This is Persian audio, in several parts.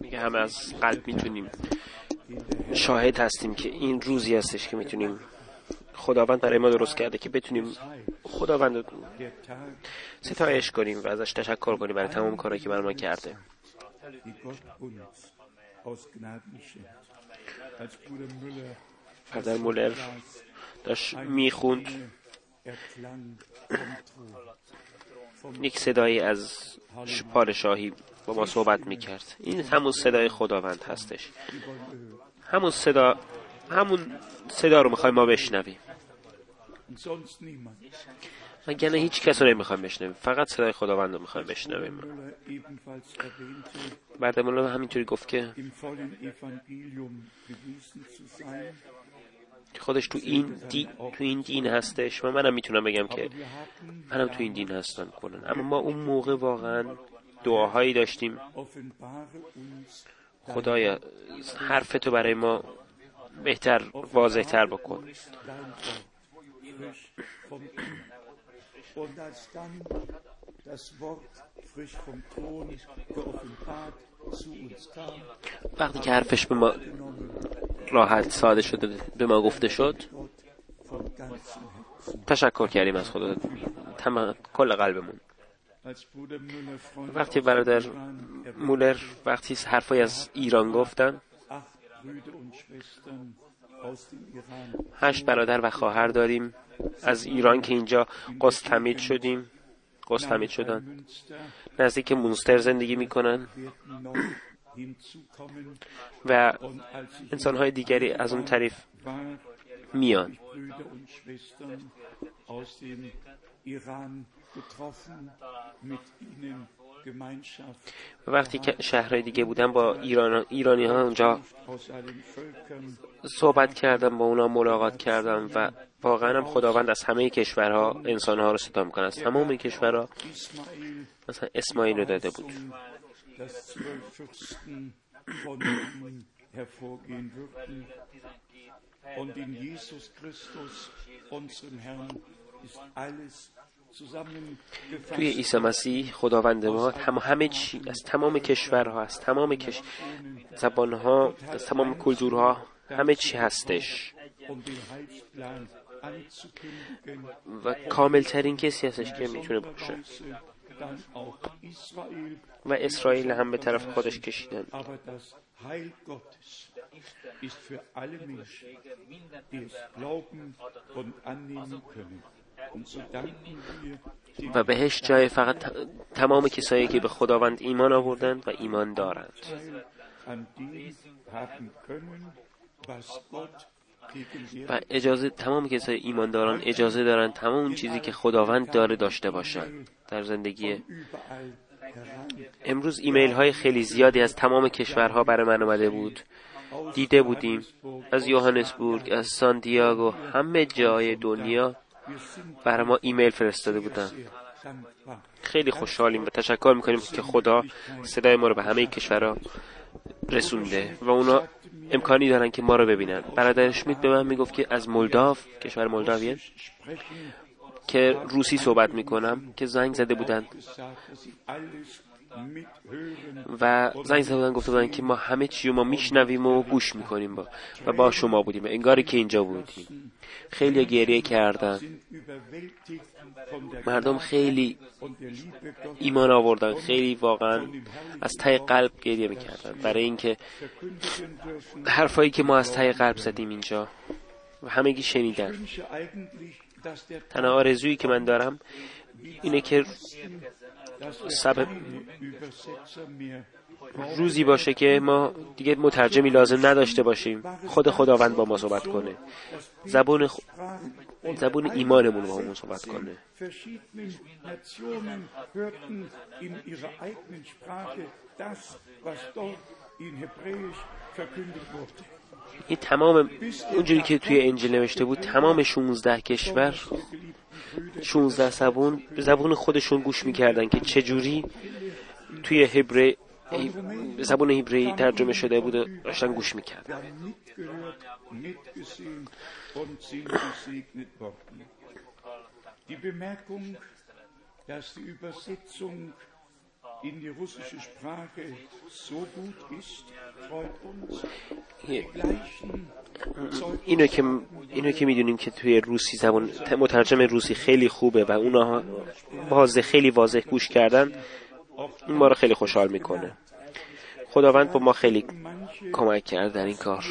میگه همه از قلب می‌تونیم. شاهد هستیم که این روزی هستش که می‌تونیم خداوند برای ما درست کرده که بتونیم خداوند ستایش کنیم و ازش تشکر کنیم برای تمام کارهایی که برای ما کرده. برادر مولر داشت می‌خوند. یک صدایی از پادشاهی با ما صحبت می‌کرد. این همون صدای خداوند هستش. همون صدا همون صدا رو می‌خوایم ما بشنویم. مگر هیچ کس رو نمی‌خوایم بشنویم. فقط صدای خداوند رو می‌خوایم بشنویم. بعد همینطوری گفت که خودش تو این دی... تو این دین هستش و منم می‌تونم بگم که منم تو این دین هستم کنن اما ما اون موقع واقعا دعاهایی داشتیم. خدایا حرف تو برای ما بهتر واضح تر بکن. وقتی که حرفش به ما راحت ساده شده به ما گفته شد. تشکر کردیم از خدا. تمام کل قلبمون. وقتی برادر مولر وقتی حرفای از ایران گفتن هشت برادر و خواهر داریم. از ایران که اینجا قسطمید شدیم. قسطمید شدن. نزدیک مونستر زندگی می‌کنن. و انسان های دیگری از اون طریف میان. وقتی که شهرهای دیگه بودن با ایران ایرانی ها اونجا صحبت کردم با اونا ملاقات کردم و واقعا هم خداوند از همه کشورها انسان ها رو صدا می‌کنه از تمام کشورها مثلا اسماعیل رو داده بود. Und in Jesus Christus, unserem Herrn, ist alles توی عیسی مسیح خداوند ما هم همه چی از تمام کشورها از تمام کش... زبانها از تمام کلتورها همه چی هستش. و کامل ترین کسی هستش که می‌تونه باشه. و اسرائیل هم به طرف خودش کشیدن ist für alle Menschen, die es glauben und annehmen können. و بهش جای فقط تمام کسایی که به خداوند ایمان آوردند و ایمان دارند. و اجازه تمام کسای ایمانداران اجازه دارند تمام اون چیزی که خداوند داره داشته باشند در زندگی امروز ایمیل های خیلی زیادی از تمام کشورها برای من آمده بود. دیده بودیم. از یوهانسبورگ از سانتیاگو همه جای دنیا برای ما ایمیل فرستاده بودن. خیلی خوشحالیم و تشکر می‌کنیم که خدا صدای ما رو به همه کشورها رسونده و اونا امکانی دارن که ما رو ببینن. برادر شمیت به من می‌گفت که از مولداو کشور مولداویه که روسی صحبت می‌کنم که زنگ زده بودن. و زنگ بودن گفته بودن که ما همه چی ما میشنویم و گوش می‌کنیم با و با شما بودیم. انگاری که اینجا بودیم. خیلی گریه کردن. مردم خیلی ایمان آوردن. خیلی واقعا از تای قلب گریه می‌کردن. برای اینکه حرفایی که ما از تای قلب زدیم اینجا و همگی شنیدن. تنها آرزویی که من دارم اینه که سبب روزی باشه که ما دیگه مترجمی لازم نداشته باشیم. خود خداوند با ما صحبت کنه. زبون خ... زبون ایمانمون با همون صحبت کنه. این تمام اونجوری که توی انجیل نوشته بود تمام 16 کشور 16 زبون زبون خودشون گوش می‌کردن که چجوری توی هبره زبون هبری ترجمه شده بود و داشتن گوش می‌کردن. Dass die Übersetzung in die russische اینو که اینو که می‌دونیم که توی روسی زبان مترجم روسی خیلی خوبه و اونها واضح خیلی واضح گوش کردن این ما رو خیلی خوشحال می‌کنه. خداوند با ما خیلی کمک کرد در این کار.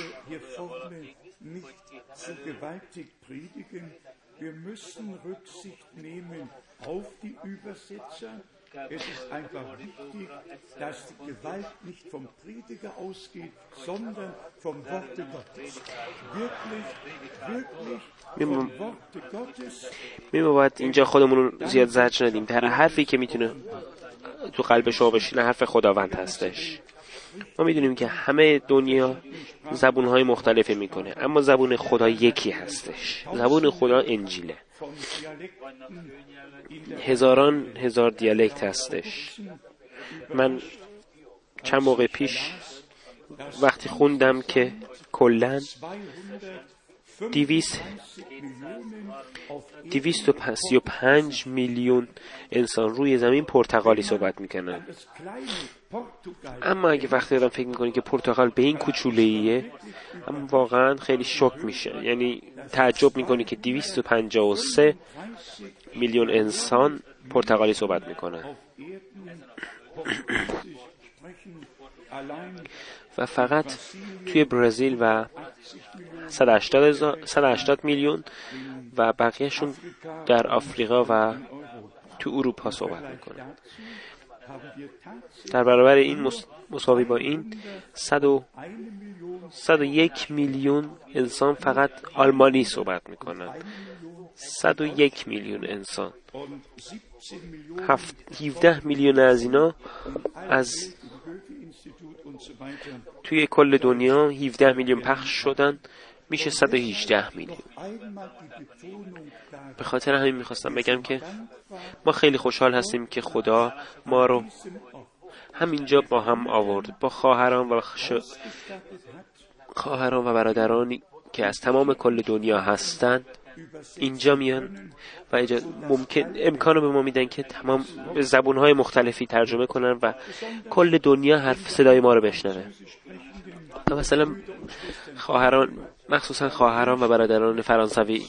Es ist einfach wichtig, dass die Gewalt nicht vom Prediger ausgeht, sondern vom Worte Gottes. Wirklich, wirklich vom Worte Gottes. می باید اینجا خودمون رو زیاد زجر ندیم در حرفی که می‌تونه تو قلب شما بشینه حرف خداوند هستش ما می‌دونیم که همه دنیا زبونهای مختلفی می‌کنه اما زبون خدا یکی هستش. زبون خدا انجیله. هزاران هزار دیالکت هستش. من چند موقع پیش وقتی خوندم که کلا 235 دیویس Millionen auf دیویست و سی و پنج میلیون انسان روی زمین پرتغالی صحبت می‌کنن. اما اگه وقتی آدم فکر می‌کنه که پرتغال به این کوچوله‌ایه اما واقعا خیلی شک میشه. یعنی تعجب می‌کنه که 253 میلیون انسان پرتغالی صحبت می‌کنن. و فقط توی برزیل و 180 هزار- 180 میلیون و بقیهشون در آفریقا و تو اروپا صحبت tatsächlich در برابر این مس- مساوی با این 100 و eine Million, 101 میلیون انسان فقط آلمانی صحبت می‌کنن. 101 میلیون انسان. und 17 Millionen هفت- 17 میلیون از اینا از Goethe-Institut und so weiter. توی کل دنیا 17 میلیون پخش شدن میشه 118 میلیون. به خاطر همین می‌خواستم بگم که ما خیلی خوشحال هستیم که خدا ما رو همینجا با هم آورد با خواهران و خش... خواهران و برادرانی که از تمام کل دنیا هستند. اینجا میان و ممکن امکان به ما میدن که تمام زبونهای مختلفی ترجمه کنن و کل دنیا حرف صدای ما رو بشنوه. و مثلا خواهران مخصوصا خواهران و برادران فرانسوی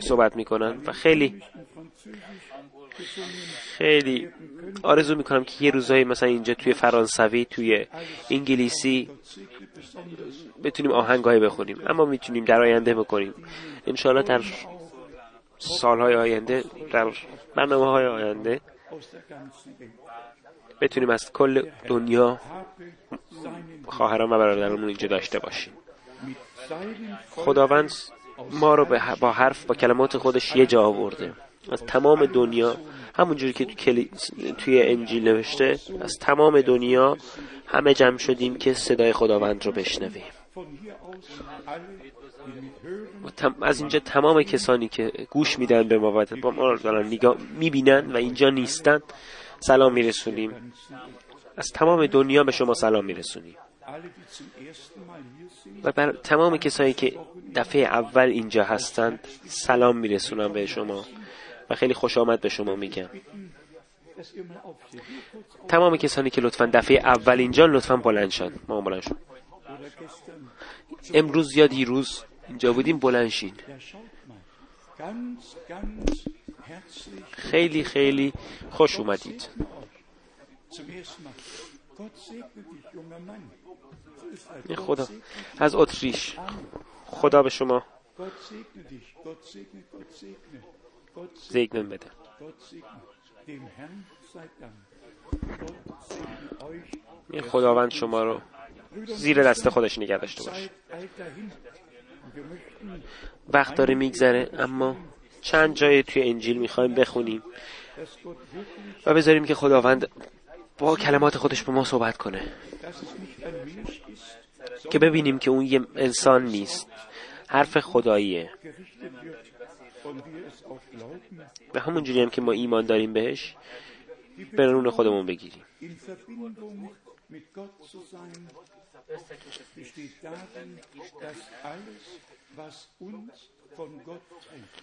صحبت می‌کنن و خیلی خیلی آرزو می‌کنم که یه روزایی مثلا اینجا توی فرانسوی توی انگلیسی بتونیم آهنگایی بخونیم. اما می‌تونیم در آینده بکنیم. انشاءالله در سالهای آینده در برنامه های آینده. بتونیم از کل دنیا خواهران و برادرانمون اینجا داشته باشیم. خداوند ما رو با حرف با کلمات خودش یه جا آورده. از تمام دنیا همونجوری که تو کلی... توی انجیل نوشته از تمام دنیا همه جمع شدیم که صدای خداوند رو بشنویم. و تم- از اینجا تمام کسانی که گوش میدن به ما و با ما رو دارن نگاه می‌بینن و اینجا نیستن سلام میرسونیم. از تمام دنیا به شما سلام میرسونیم. و بر تمام کسانی که دفعه اول اینجا هستند سلام میرسونم به شما و خیلی خوش آمد به شما میگم. تمام کسانی که لطفا دفعه اول اینجا لطفا بلند شن. ما بلند gestern, امروز یا دیروز اینجا بودیم بلنشین خیلی خیلی خوش اومدید. خدا از اتریش. خدا به شما زیگنم بده. خداوند شما رو زیر دست خودش نگه داشته باشه وقت داره میگذره اما چند جای توی انجیل می‌خوایم بخونیم و بذاریم که خداوند با کلمات خودش به ما صحبت کنه. که ببینیم که اون یه انسان نیست. حرف خداییه. به همون جوری هم که ما ایمان داریم بهش به خودمون بگیریم. Besteht darin, dass alles, was uns von Gott trennt,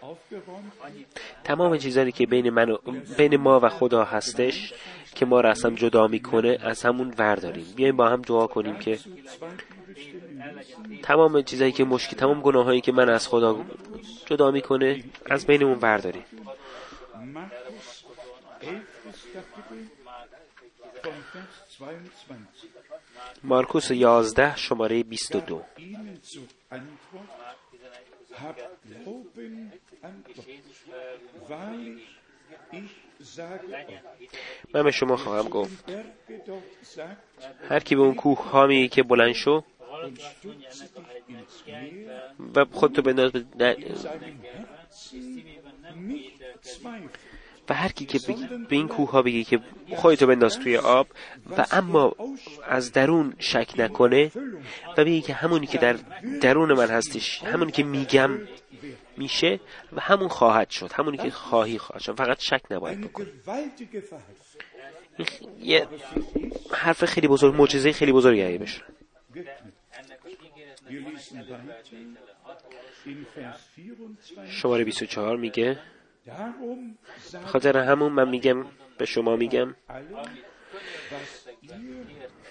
aufgeräumt. تمام چیزانی که بین من و بین ما و خدا هستش که ما را اصلا جدا می‌کنه از همون ورداریم. بیایم با هم دعا کنیم که تمام چیزایی که مشکل تمام گناهایی که من از خدا جدا می‌کنه از بینمون ورداریم. مارکوس 11 شماره 22 من به شما خواهم گفت. هر کی به اون کوه ها میگه که بلند شو و خودتو به ناز ب... در... و هر کی که به- این کوه ها بگه که خودتو بنداز توی آب و اما از درون شک نکنه و بگه که همونی که در درون من هستش همونی که میگم میشه و همون خواهد شد همونی که خواهی خواهد شد فقط شک نباید بکن یه حرف خیلی بزرگ معجزه خیلی بزرگی اگه بشه Wir lesen weiter in Vers 24. شماره 24 میگه خاطر همون من میگم به شما میگم.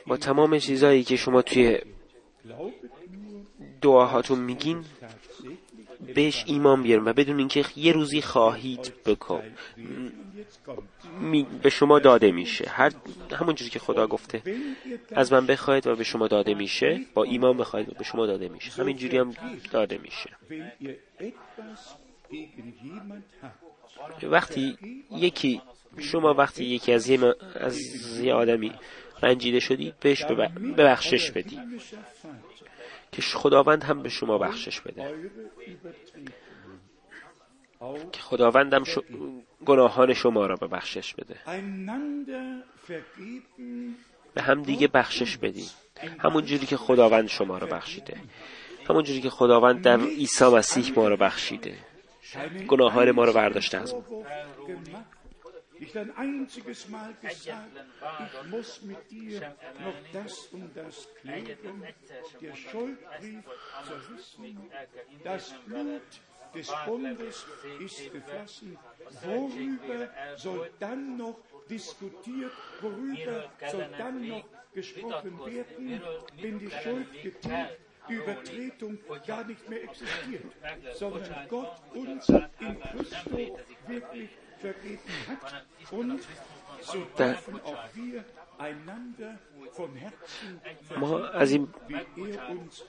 با تمام چیزایی که شما توی دعاهاتون میگین بهش ایمان بیارین و بدون اینکه یه روزی خواهید بکن. می- به شما داده میشه. هر همون چیزی که خدا گفته. از من بخواید و به شما داده میشه. با ایمان بخواید و به شما داده میشه. همینجوری هم داده میشه. وقتی یکی شما وقتی یکی از یه, از یه آدمی رنجیده شدی بهش بب- ببخشش بدی. himmlischer Vater که خداوند هم به شما بخشش بده. که خداوند هم. گناهان شما را به بخشش بده. به هم دیگه بخشش بدیم همون جوری که خداوند شما را بخشیده. همون جوری که خداوند در عیسی مسیح ما را بخشیده. گناهان ما را برداشته از ما Vorwurf gemacht, nicht ein einziges Mal gesagt, ich muss mit dir noch das und das klären, der Schuldbrief zerrissen, das Blut des Bundes ist geflossen, worüber soll dann noch diskutiert, worüber soll dann noch gesprochen werden, wenn die Schuld getilgt die Übertretung gar nicht mehr existiert, sondern Gott uns in Christo wirklich vergeben hat und so dürfen auch wir einander von Herzen ما از این wie er uns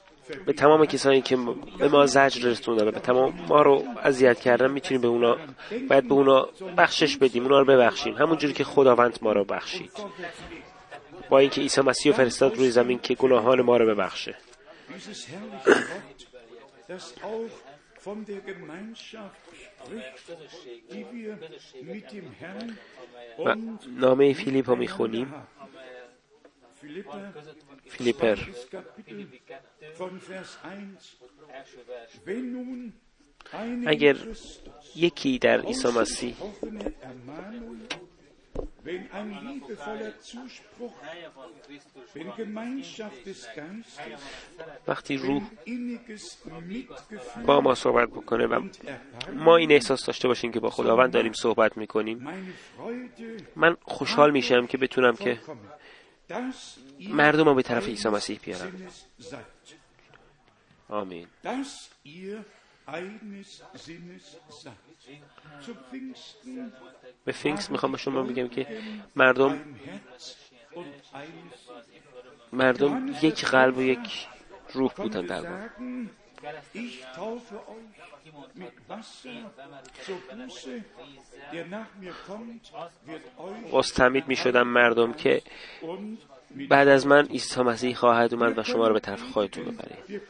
به تمام کسانی که به ما زجر رسوندن و به تمام ما رو اذیت کردن می‌تونیم به اونا باید به اونا بخشش بدیم اونا رو ببخشیم همونجوری که خداوند ما رو بخشید با اینکه عیسی مسیح رو فرستاد روی زمین که گناهان ما رو ببخشه و نامه فیلیپ رو می‌خونیم فیلیپر das Kapitel von Vers 1. Wenn nun einem اگر یکی در عیسی مسیح Wenn ein liebevoller Zuspruch, wenn Gemeinschaft des Geistes, وقتی روح با ما صحبت بکنه و ما این احساس داشته باشیم که با خداوند داریم صحبت می‌کنیم من خوشحال میشم که بتونم که مردم رو به طرف عیسی مسیح بیارم آمین به فینکس می‌خوام به شما بگم که مردم مردم یک قلب و یک روح بودن در واقع euch مستمید می‌شدن مردم که بعد از من عیسی مسیح خواهد اومد و شما رو به طرف خودتون ببرید